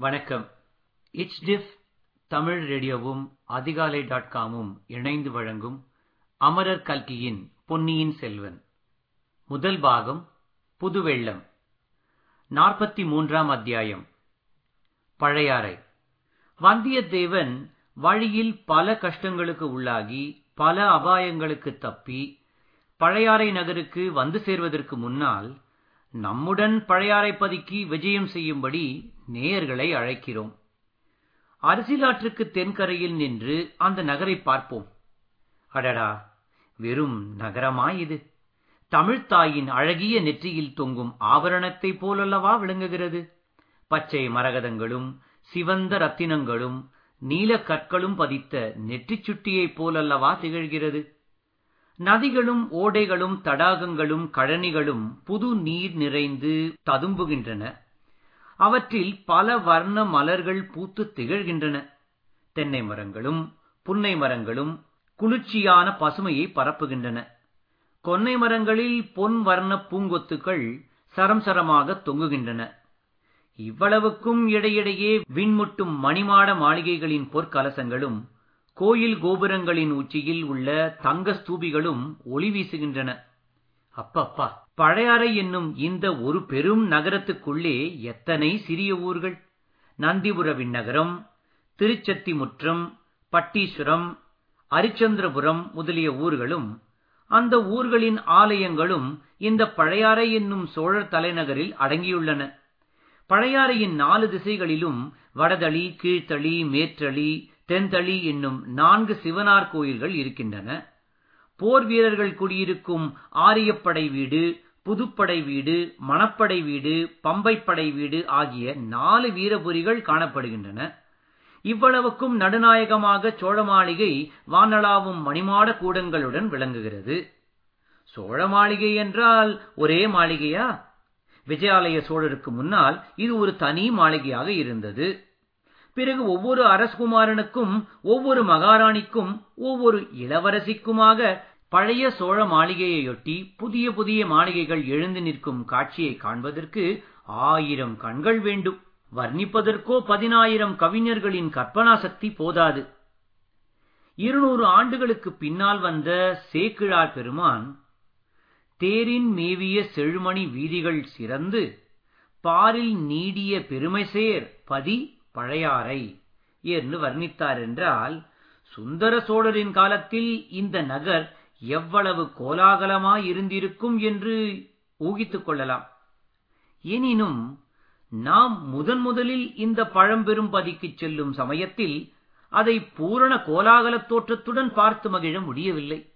வணக்கம். இச்டிஃப் தமிழ் ரேடியோவும் அதிகாலை டாட் காமும் இணைந்து வழங்கும் அமரர் கல்கியின் பொன்னியின் செல்வன். முதல் பாகம் புதுவெள்ளம். நாற்பத்தி மூன்றாம் அத்தியாயம். பழையாறை. வந்தியத்தேவன் வழியில் பல கஷ்டங்களுக்கு உள்ளாகி பல அபாயங்களுக்கு தப்பி பழையாறை நகருக்கு வந்து சேர்வதற்கு முன்னால் நம்முடன் பழையாறைப்பதிக்கு விஜயம் செய்யும்படி நேயர்களை அழைக்கிறோம். அரசியலாற்றுக்கு தென்கரையில் நின்று அந்த நகரை பார்ப்போம். அடடா வெறும் நகரமாய் இது? தமிழ்த்தாயின் அழகிய நெற்றியில் தொங்கும் ஆவரணத்தைப் போலல்லவா விளங்குகிறது? பச்சை மரகதங்களும் சிவந்த ரத்தினங்களும் நீல கற்களும் பதித்த நெற்றிச் சுட்டியைப் போலல்லவா திகழ்கிறது? நதிகளும் ஓடைகளும் தடாகங்களும் கழனிகளும் புது நீர் நிறைந்து ததும்புகின்றன. அவற்றில் பல வர்ண மலர்கள் பூத்து திகழ்கின்றன. தென்னை மரங்களும் புன்னை மரங்களும் குளிர்ச்சியான பசுமையை பரப்புகின்றன. கொன்னை மரங்களில் பொன் வர்ண பூங்கொத்துக்கள் சரம் சரமாக தொங்குகின்றன. இவ்வளவுக்கும் இடையிடையே விண்முட்டும் மணிமாட மாளிகைகளின் பொற்கலசங்களும் கோயில் கோபுரங்களின் உச்சியில் உள்ள தங்க ஸ்தூபிகளும் ஒளி வீசுகின்றன. அப்பப்பா. பழையாறை என்னும் இந்த ஒரு பெரும் நகரத்துக்குள்ளே எத்தனை சிறிய ஊர்கள்? நந்திபுர விண்ணகரம் திருச்சத்திமுற்றம் பட்டீஸ்வரம் அரிச்சந்திரபுரம் முதலிய ஊர்களும் அந்த ஊர்களின் ஆலயங்களும் இந்த பழையாறை என்னும் சோழர் தலைநகரில் அடங்கியுள்ளன. பழையாறையின் நாலு திசைகளிலும் வடதளி கீழ்த்தளி மேற்றளி தென்தளி என்னும் நான்கு சிவனார் கோயில்கள் இருக்கின்றன. போர் வீரர்கள் குடியிருக்கும் ஆரியப்படை வீடு புதுப்படை வீடு மணப்படை வீடு பம்பைப்படை வீடு ஆகிய நாலு வீரபுரிகள் காணப்படுகின்றன. இவ்வளவுக்கும் நடுநாயகமாக சோழ மாளிகை வானளாவும் மணிமாட கூடங்களுடன் விளங்குகிறது. சோழ மாளிகை என்றால் ஒரே மாளிகையா? விஜயாலய சோழருக்கு முன்னால் இது ஒரு தனி மாளிகையாக இருந்தது. பிறகு ஒவ்வொரு அரசகுமாரனுக்கும் ஒவ்வொரு மகாராணிக்கும் ஒவ்வொரு இளவரசிக்குமாக பழைய சோழ மாளிகையையொட்டி புதிய புதிய மாளிகைகள் எழுந்து நிற்கும் காட்சியை காண்பதற்கு ஆயிரம் கண்கள் வேண்டும். வர்ணிப்பதற்கோ பதினாயிரம் கவிஞர்களின் கற்பனா சக்தி போதாது. இருநூறு ஆண்டுகளுக்கு பின்னால் வந்த சேக்கிழார் பெருமான் தேரின் மேவிய செழுமணி வீதிகள் சிறந்து பாரில் நீடிய பெருமைசேர் பதி பழையாறை என்று வர்ணித்தார் என்றால் சுந்தர சோழரின் காலத்தில் இந்த நகர் எவ்வளவு கோலாகலமாய் இருந்திருக்கும் என்று ஊகித்துக் கொள்ளலாம். எனினும் நாம் முதன் முதலில் இந்த பழம்பெரும் பதிக்குச் செல்லும் சமயத்தில் அதை பூரண கோலாகல தோற்றத்துடன் பார்த்து மகிழ முடியவில்லை.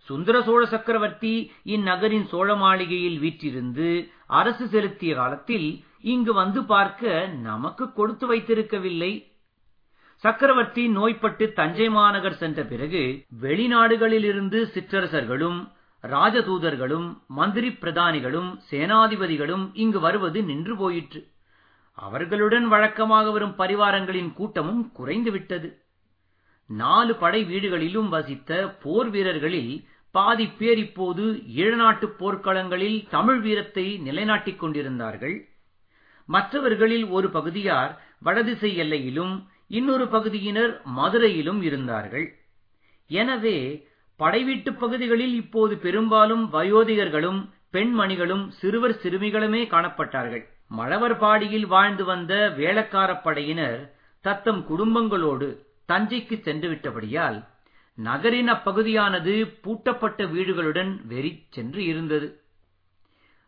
சுந்தர சோழ சக்கரவர்த்தி இந்நகரின் சோழ மாளிகையில் வீற்றிருந்து அரசு செலுத்திய காலத்தில் இங்கு வந்து பார்க்க நமக்கு கொடுத்து வைத்திருக்கவில்லை. சக்கரவர்த்தி நோய்பட்டு தஞ்சை மாநகர் சென்ற பிறகு வெளிநாடுகளிலிருந்து சிற்றரசர்களும் ராஜதூதர்களும் மந்திரி பிரதானிகளும் சேனாதிபதிகளும் இங்கு வருவது நின்று போயிற்று. அவர்களுடன் வழக்கமாக வரும் பரிவாரங்களின் கூட்டமும் குறைந்துவிட்டது நாலு படை வீடுகளிலும் வசித்த போர் வீரர்களில் பாதி பேர் இப்போது ஈழநாட்டுப் போர்க்களங்களில் தமிழ் வீரத்தை நிலைநாட்டிக் கொண்டிருந்தார்கள். மற்றவர்களில் ஒரு பகுதியார் வடதிசை எல்லையிலும் இன்னொரு பகுதியினர் மதுரையிலும் இருந்தார்கள். எனவே படைவீட்டுப் பகுதிகளில் இப்போது பெரும்பாலும் வயோதிகர்களும் பெண்மணிகளும் சிறுவர் சிறுமிகளுமே காணப்பட்டார்கள். மழவர்பாடியில் வாழ்ந்து வந்த வேளக்காரப் படையினர் தத்தம் குடும்பங்களோடு தஞ்சைக்கு சென்று விட்டபடியால் நகரின் அப்பகுதியானது பூட்டப்பட்ட வீடுகளுடன் வெறி சென்று இருந்தது.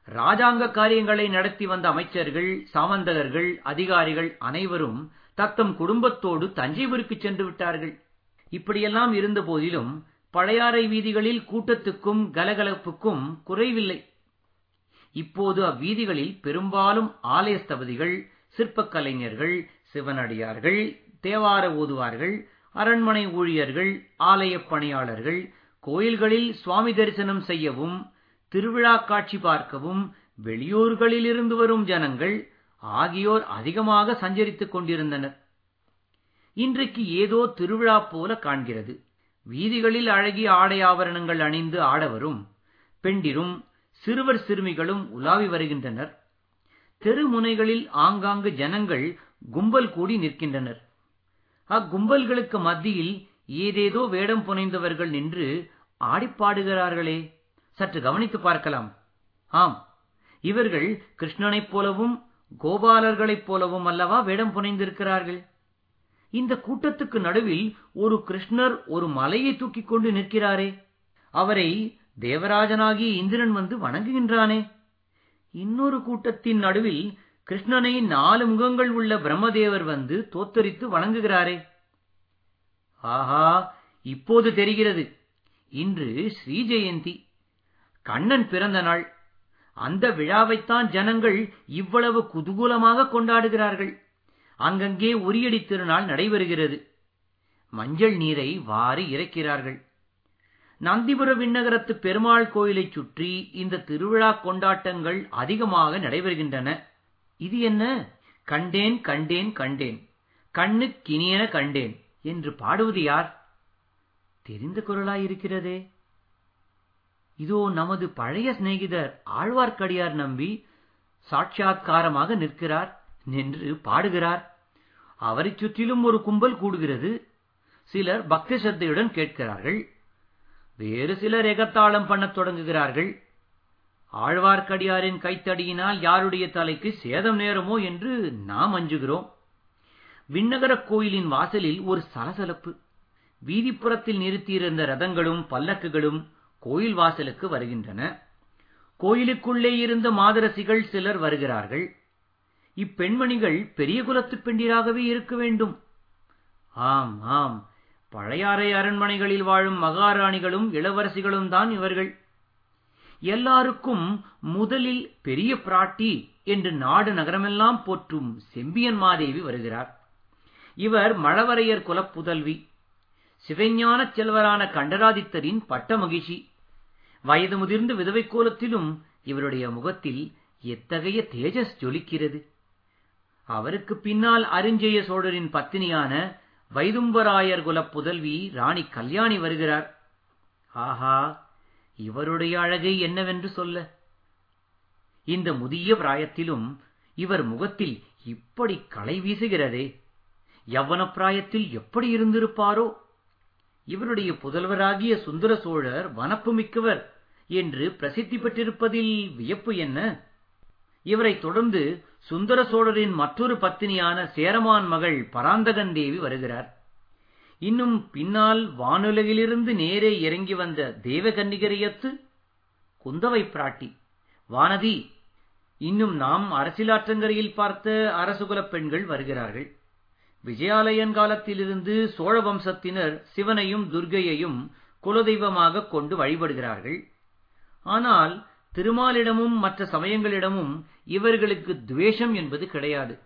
ராஜாங்க காரியங்களை நடத்தி வந்த அமைச்சர்கள் சாமந்தகர்கள் அதிகாரிகள் அனைவரும் தத்தம் குடும்பத்தோடு தஞ்சைபுருக்கு சென்று விட்டார்கள். இப்படியெல்லாம் இருந்த போதிலும் பழையாறை வீதிகளில் கூட்டத்துக்கும் கலகலப்புக்கும் குறைவில்லை. இப்போது அவ்வீதிகளில் பெரும்பாலும் ஆலய ஸ்தபதிகள் சிற்பக் கலைஞர்கள் சிவனடியார்கள் தேவார ஓதுவார்கள் அரண்மனை ஊழியர்கள் ஆலயப் பணியாளர்கள் கோயில்களில் சுவாமி தரிசனம் செய்யவும் திருவிழா காட்சி பார்க்கவும் வெளியூர்களிலிருந்து வரும் ஜனங்கள் ஆகியோர் அதிகமாக சஞ்சரித்துக் கொண்டிருந்தனர். இன்றைக்கு ஏதோ திருவிழா போல காண்கிறது. வீதிகளில் அழகிய ஆடை ஆபரணங்கள் அணிந்து ஆடவரும் பெண்டிரும் சிறுவர் சிறுமிகளும் உலாவி வருகின்றனர். தெருமுனைகளில் ஆங்காங்கு ஜனங்கள் கும்பல் கூடி நிற்கின்றனர். அக்கும்பல்களுக்கு மத்தியில் ஏதேதோ வேடம் புனைந்தவர்கள் நின்று ஆடிப்பாடுகிறார்களே. சற்று கவனித்து பார்க்கலாம். ஆம் இவர்கள் கிருஷ்ணனைப் போலவும் கோபாலர்களைப் போலவும் அல்லவா வேடம் புனைந்திருக்கிறார்கள்? இந்த கூட்டத்துக்கு நடுவில் ஒரு கிருஷ்ணர் ஒரு மலையை தூக்கிக் கொண்டு நிற்கிறாரே. அவரை தேவராஜனாகிய இந்திரன் வந்து வணங்குகின்றானே. இன்னொரு கூட்டத்தின் நடுவில் கிருஷ்ணனை நாலு முகங்கள் உள்ள பிரம்மதேவர் வந்து தோத்தரித்து வணங்குகிறாரே. ஆஹா இப்போது தெரிகிறது. இன்று ஸ்ரீ ஜெயந்தி. கண்ணன் பிறந்த நாள். அந்த விழாவைத்தான் ஜனங்கள் இவ்வளவு குதூகூலமாக கொண்டாடுகிறார்கள். அங்கங்கே உரியடி திருநாள் நடைபெறுகிறது. மஞ்சள் நீரை வாரி இறைக்கிறார்கள். நந்திபுர விண்ணகரத்து பெருமாள் கோயிலைச் சுற்றி இந்த திருவிழா கொண்டாட்டங்கள் அதிகமாக நடைபெறுகின்றன. இது என்ன? கண்டேன் கண்டேன் கண்டேன். கண்ணுக்கினியன கண்டேன். என்று பாடுவது யார்? தெரிந்த குரலாயிருக்கிறதே இதோ நமது பழைய சிநேகிதர் ஆழ்வார்க்கடியார் நம்பி சாட்சாத்காரமாக நிற்கிறார் என்று பாடுகிறார். அவரைச் சுற்றிலும் ஒரு கும்பல் கூடுகிறது. சிலர் பக்தி சத்தையுடன் கேட்கிறார்கள். வேறு சிலர் எகத்தாளம் பண்ணத் தொடங்குகிறார்கள். ஆழ்வார்க்கடியாரின் கைத்தடியினால் யாருடைய தலைக்கு சேதம் நேருமோ என்று நாம் அஞ்சுகிறோம். விண்ணகரக் கோயிலின் வாசலில் ஒரு சலசலப்பு. வீதிப்புறத்தில் நிறுத்தியிருந்த ரதங்களும் பல்லக்குகளும் கோயில் வாசலுக்கு வருகின்றன. கோயிலுக்குள்ளே இருந்த மாதரசிகள் சிலர் வருகிறார்கள். இப்பெண்மணிகள் பெரிய குலத்துப் பெண்டிராகவே இருக்க வேண்டும். ஆம் ஆம். பழையாறை அரண்மனைகளில் வாழும் மகாராணிகளும் இளவரசிகளும் தான் இவர்கள். எல்லாருக்கும் முதலில் பெரிய பிராட்டி என்று நாடு நகரமெல்லாம் போற்றும் செம்பியன் மாதேவி வருகிறார். இவர் மழவரையர் குலப்புதல்வி சிவஞானச் செல்வரான கண்டராதித்தரின் பட்ட மகிழ்ச்சி வயது முதிர்ந்த விதவை கோலத்திலும் இவருடைய முகத்தில் எத்தகைய தேஜஸ் ஜொலிக்கிறது. அவருக்கு பின்னால் அரிஞ்சய சோழரின் பத்தினியான வைதும்பராயர் குலப் புதல்வி ராணி கல்யாணி வருகிறார். ஆஹா இவருடைய அழகை என்னவென்று சொல்ல? இந்த முதிய பிராயத்திலும் இவர் முகத்தில் இப்படி களை வீசுகிறதே. யவ்வன பிராயத்தில் எப்படி இருந்திருப்பாரோ? இவருடைய புதல்வராகிய சுந்தர சோழர் வனப்பு மிக்கவர் என்று பிரசித்தி பெற்றிருப்பதில் வியப்பு என்ன? இவரைத் தொடர்ந்து சுந்தர சோழரின் மற்றொரு பத்தினியான சேரமான் மகள் பராந்தகன் தேவி வருகிறார். இன்னும் பின்னால் வானுலகிலிருந்து நேரே இறங்கி வந்த தேவகன்னிகரையத்து குந்தவை பிராட்டி வானதி இன்னும் நாம் அரசியலாற்றங்கரையில் பார்த்த அரசுகுலப் பெண்கள் வருகிறார்கள். விஜயாலயன் காலத்திலிருந்து சோழ வம்சத்தினர் சிவனையும் துர்கையையும் குலதெய்வமாக கொண்டு வழிபடுகிறார்கள். ஆனால் திருமாலிடமும் மற்ற சமயங்களிடமும் இவர்களுக்கு துவேஷம் என்பது கிடையாது.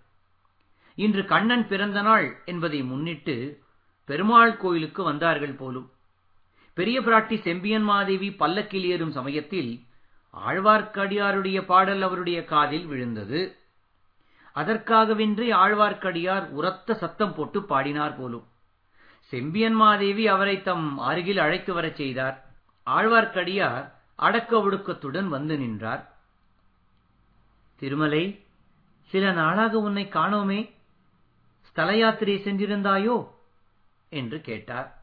இன்று கண்ணன் பிறந்த நாள் என்பதை முன்னிட்டு பெருமாள் கோயிலுக்கு வந்தார்கள் போலும். பெரிய பிராட்டி செம்பியன் மாதேவி பல்லக்கில் ஏறும் சமயத்தில் ஆழ்வார்க்கடியாருடைய பாடல் அவருடைய காதில் விழுந்தது. அதற்காகவென்றே ஆழ்வார்க்கடியார் உரத்த சத்தம் போட்டு பாடினார் போலும். செம்பியன் மாதேவி அவரை தம் அருகில் அழைத்து வரச் செய்தார். ஆழ்வார்க்கடியார் அடக்க ஒடுக்கத்துடன் வந்து நின்றார். திருமலை சில நாளாக உன்னை காணோமே. ஸ்தல யாத்திரை சென்றிருந்தாயோ? என்று கேட்டார்.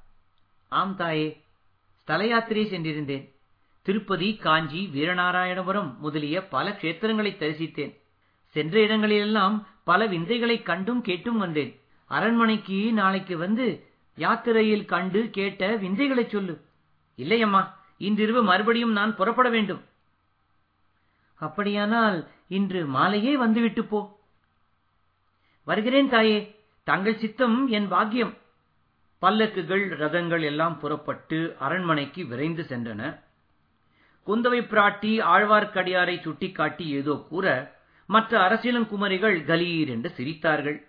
ஆம் தாயே ஸ்தல யாத்திரை சென்றிருந்தேன். திருப்பதி காஞ்சி வீரநாராயணபுரம் முதலிய பல க்ஷேத்திரங்களை தரிசித்தேன். சென்ற இடங்களிலெல்லாம் பல விந்தைகளை கண்டும் கேட்டும் வந்தேன். அரண்மனைக்கு நாளைக்கு வந்து யாத்திரையில் கண்டு கேட்ட விந்தைகளைச் சொல்லு. இல்லையம்மா இன்றிரவு மறுபடியும் நான் புறப்பட வேண்டும். அப்படியானால் இன்று மாலையே வந்துவிட்டு போ. வருகிறேன் தாயே தங்கள் சித்தம் என் பாக்கியம். பல்லக்குகள் ரதங்கள் எல்லாம் புறப்பட்டு அரண்மனைக்கு விரைந்து சென்றன. குந்தவை பிராட்டி ஆழ்வார்க்கடியாரை சுட்டிக்காட்டி ஏதோ கூற மற்ற அரசியலும் குமரிகள் கலீர் என்று சிரித்தார்கள்.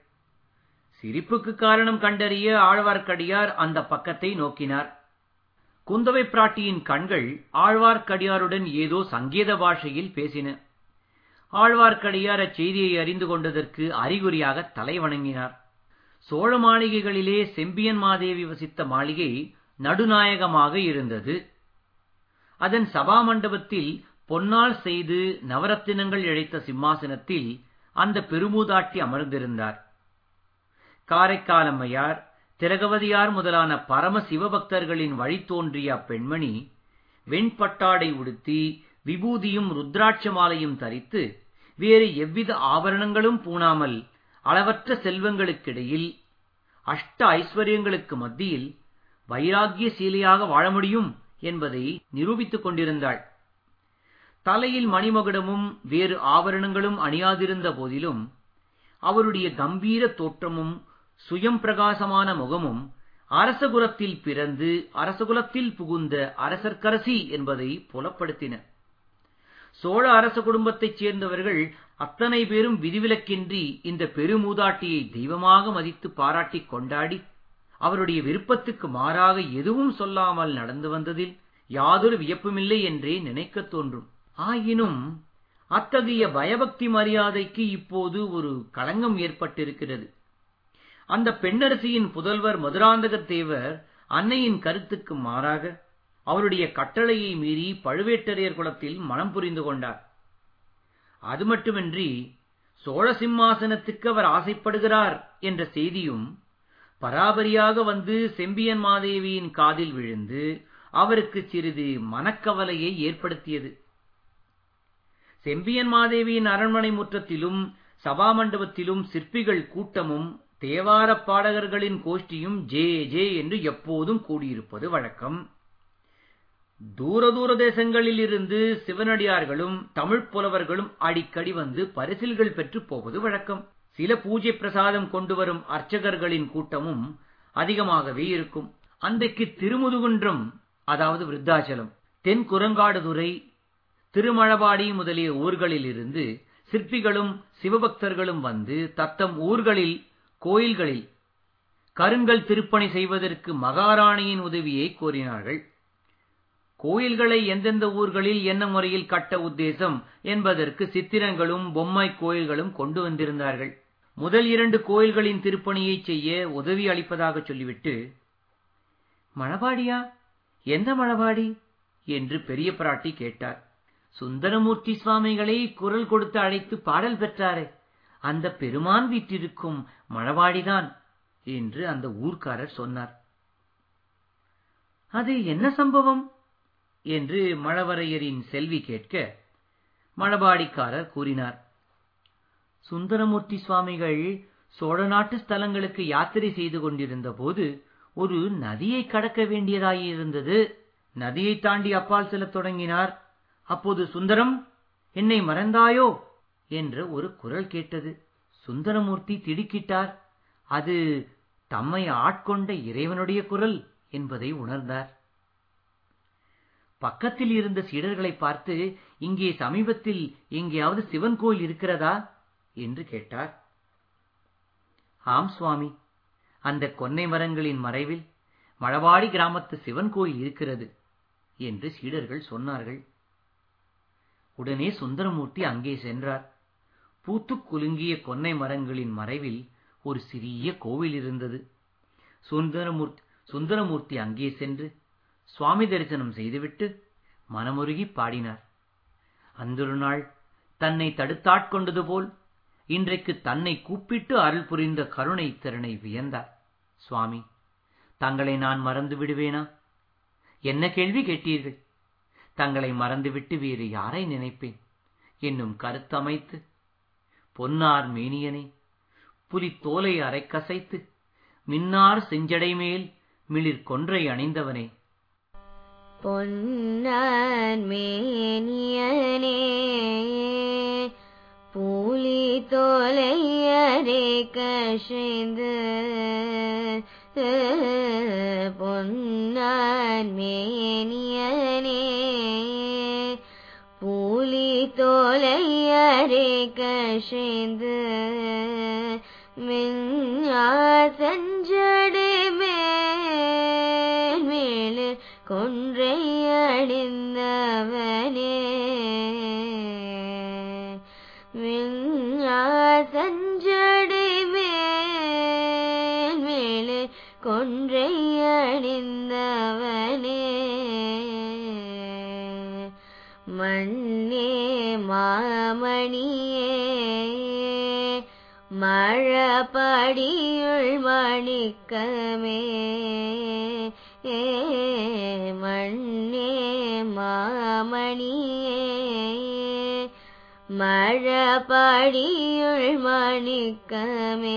சிரிப்புக்கு காரணம் கண்டறிய ஆழ்வார்க்கடியார் அந்த பக்கத்தை நோக்கினார். குந்தவை பிராட்டியின் கண்கள் ஆழ்வார்க்கடியாருடன் ஏதோ சங்கேத பாஷையில் பேசின. ஆழ்வார்க்கடியார் அச்செய்தியை அறிந்து கொண்டதற்கு அறிகுறியாக தலை வணங்கினார். சோழ மாளிகைகளிலே செம்பியன் மாதேவி வசித்த மாளிகை நடுநாயகமாக இருந்தது. அதன் சபா மண்டபத்தில் பொன்னால் செய்து நவரத்தினங்கள் இழைத்த சிம்மாசனத்தில் அந்த பெருமூதாட்டி அமர்ந்திருந்தார். காரைக்காலம்மையார் திரகவதியார் முதலான பரம சிவபக்தர்களின் வழித்தோன்றிய அப்பெண்மணி வெண்பட்டாடை உடுத்தி விபூதியும் ருத்ராட்ச மாலையும் தரித்து வேறு எவ்வித ஆபரணங்களும் பூணாமல் அளவற்ற செல்வங்களுக்கிடையில் அஷ்ட ஐஸ்வர்யங்களுக்கு மத்தியில் வைராகிய சீலையாக வாழ முடியும் என்பதை நிரூபித்துக் கொண்டிருந்தாள். தலையில் மணிமகுடமும் வேறு ஆபரணங்களும் அணியாதிருந்த போதிலும் அவருடைய கம்பீர தோற்றமும் சுயம் பிரகாசமான முகமும் அரசகுலத்தில் பிறந்து அரசகுலத்தில் புகுந்த அரசர்க்கரசி என்பதை புலப்படுத்தின. சோழ அரச குடும்பத்தைச் சேர்ந்தவர்கள் அத்தனை பேரும் விதிவிலக்கின்றி இந்த பெருமூதாட்டியை தெய்வமாக மதித்து பாராட்டிக் கொண்டாடி அவருடைய விருப்பத்துக்கு மாறாக எதுவும் சொல்லாமல் நடந்து வந்ததில் யாதொரு வியப்புமில்லை என்றே நினைக்கத் தோன்றும். ஆயினும் அத்தகைய பயபக்தி மரியாதைக்கு இப்போது ஒரு களங்கம் ஏற்பட்டிருக்கிறது. அந்த பெண்ணரசியின் புதல்வர் மதுராந்தக தேவர் அன்னையின் கருத்துக்கு மாறாக அவருடைய கட்டளையை மீறி பழுவேட்டரையர் குலத்தில் மனம் புரிந்து கொண்டார். அது மட்டுமின்றி சோழ சிம்மாசனத்துக்கு அவர் ஆசைப்படுகிறார் என்ற செய்தியும் பராபரியாக வந்து செம்பியன் மாதேவியின் காதில் விழுந்து அவருக்கு சிறிது மனக்கவலையை ஏற்படுத்தியது. செம்பியன் மாதேவியின் அரண்மனை முற்றத்திலும் சபாமண்டபத்திலும் சிற்பிகள் கூட்டமும் தேவார பாடகர்களின் கோஷ்டியும் ஜே ஜே என்று எப்போதும் கூடியிருப்பது வழக்கம். தூர தூர தேசங்களில் இருந்து சிவனடியார்களும் தமிழ் புலவர்களும் அடிக்கடி வந்து பரிசில்கள் பெற்று போவது வழக்கம். சில பூஜை பிரசாதம் கொண்டு வரும் அர்ச்சகர்களின் கூட்டமும் அதிகமாகவே இருக்கும். அன்றைக்கு திருமுதுகுன்றம் அதாவது விருத்தாச்சலம் தென் குரங்காடுதுறை திருமழபாடி முதலிய ஊர்களிலிருந்து சிற்பிகளும் சிவபக்தர்களும் வந்து தத்தம் ஊர்களில் கோயில்களில் கருங்கல் திருப்பணி செய்வதற்கு மகாராணியின் உதவியை கோரினார்கள். கோயில்களை எந்தெந்த ஊர்களில் என்ன முறையில் கட்ட உத்தேசம் என்பதற்கு சித்திரங்களும் பொம்மை கோயில்களும் கொண்டு வந்திருந்தார்கள். முதல் இரண்டு கோயில்களின் திருப்பணியை செய்ய உதவி அளிப்பதாக சொல்லிவிட்டு மழபாடியா எந்த மழபாடி என்று பெரிய பிராட்டி கேட்டார். சுந்தரமூர்த்தி சுவாமிகளை குரல் கொடுத்து அழைத்து பாடல் பெற்றாரே. அந்த பெருமான் வீட்டிற்கும் மழவாடிதான் என்று அந்த ஊர்க்காரர் சொன்னார். அது என்ன சம்பவம்? என்று மழவரையரின் செல்வி கேட்க மழபாடிக்காரர் கூறினார். சுந்தரமூர்த்தி சுவாமிகள் சோழ நாட்டு ஸ்தலங்களுக்கு யாத்திரை செய்து கொண்டிருந்த போது ஒரு நதியை கடக்க வேண்டியதாயிருந்தது. நதியை தாண்டி அப்பால் செல்லத் தொடங்கினார். அப்போது சுந்தரம் என்னை மறந்தாயோ? என்ற ஒரு குரல் கேட்டது. சுந்தரமூர்த்தி திடுக்கிட்டார். அது தம்மை ஆட்கொண்ட இறைவனுடைய குரல் என்பதை உணர்ந்தார். பக்கத்தில் இருந்த சீடர்களை பார்த்து இங்கே சமீபத்தில் எங்கேயாவது சிவன் கோயில் இருக்கிறதா? என்று கேட்டார். ஆம் சுவாமி. அந்த கொன்னை மரங்களின் மறைவில் மழவாடி கிராமத்து சிவன் கோயில் இருக்கிறது என்று சீடர்கள் சொன்னார்கள். உடனே சுந்தரமூர்த்தி அங்கே சென்றார். பூத்துக் குலுங்கிய கொன்னை மரங்களின் மறைவில் ஒரு சிறிய கோவில் இருந்தது. சுந்தரமூர்த்தி சுந்தரமூர்த்தி அங்கே சென்று சுவாமி தரிசனம் செய்துவிட்டு மனமுருகி பாடினார். அந்தொரு நாள் தன்னை தடுத்தாட்கொண்டது போல் இன்றைக்கு தன்னை கூப்பிட்டு அருள் புரிந்த கருணை திறனை வியந்தார். சுவாமி தங்களை நான் மறந்து விடுவேனா? என்ன கேள்வி கேட்டீர்கள்? தங்களை மறந்துவிட்டு வேறு யாரை நினைப்பேன்? என்னும் கருத்தமைத்து பொன்னார் மேனியனே. புலி தோலை கசைத்து மின்னார் செஞ்சடை மேல் மிளிர் கொன்றை அணிந்தவனே. பொன்னார் மேனியனே புலி தோலையரே கஷைந்து பொன்னார் மேனியனே. கஷைந்து மிஞ்சடை மேல் மேலு கொன்றை அணிந்தவனே. சஞ்சடை அடியுள் மணிக்கமே மண்ணே மாமணியே. மழபடியுள் மணிக்கமே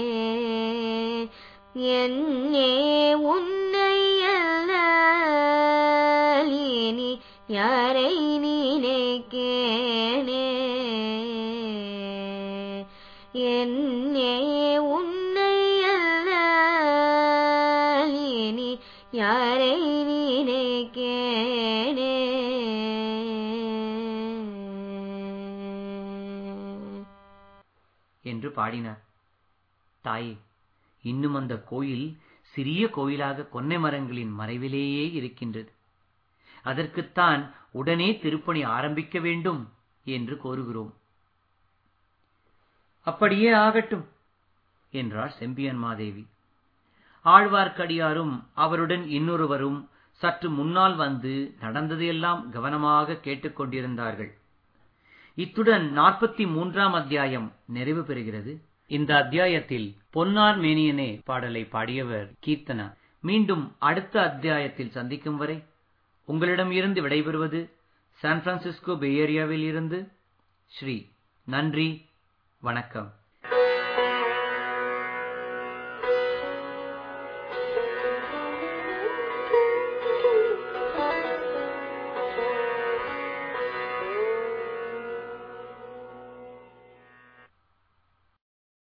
என்னே உன்னை அல்லி யாரை நினைக்கேனே. என்று பாடினார். தாயே இன்னும் அந்த கோயில் சிறிய கோயிலாக கொன்னை மரங்களின் மறைவிலேயே இருக்கின்றது. அதற்குத்தான் உடனே திருப்பணி ஆரம்பிக்க வேண்டும் என்று கோருகிறோம். அப்படியே ஆகட்டும் என்றார் செம்பியன் மாதேவி. ஆழ்வார்க்கடியாரும் அவருடன் இன்னொருவரும் சற்று முன்னால் வந்து நடந்ததையெல்லாம் கவனமாக கேட்டுக்கொண்டிருந்தார்கள். இத்துடன் நாற்பத்தி மூன்றாம் அத்தியாயம் நிறைவு பெறுகிறது. இந்த அத்தியாயத்தில் பொன்னார் மேனியனே பாடலை பாடியவர் கீர்த்தனா. மீண்டும் அடுத்த அத்தியாயத்தில் சந்திக்கும் வரை உங்களிடம் இருந்து விடைபெறுவது சான் பிரான்சிஸ்கோ பே ஏரியாவில் இருந்து ஸ்ரீ நன்றி வணக்கம்.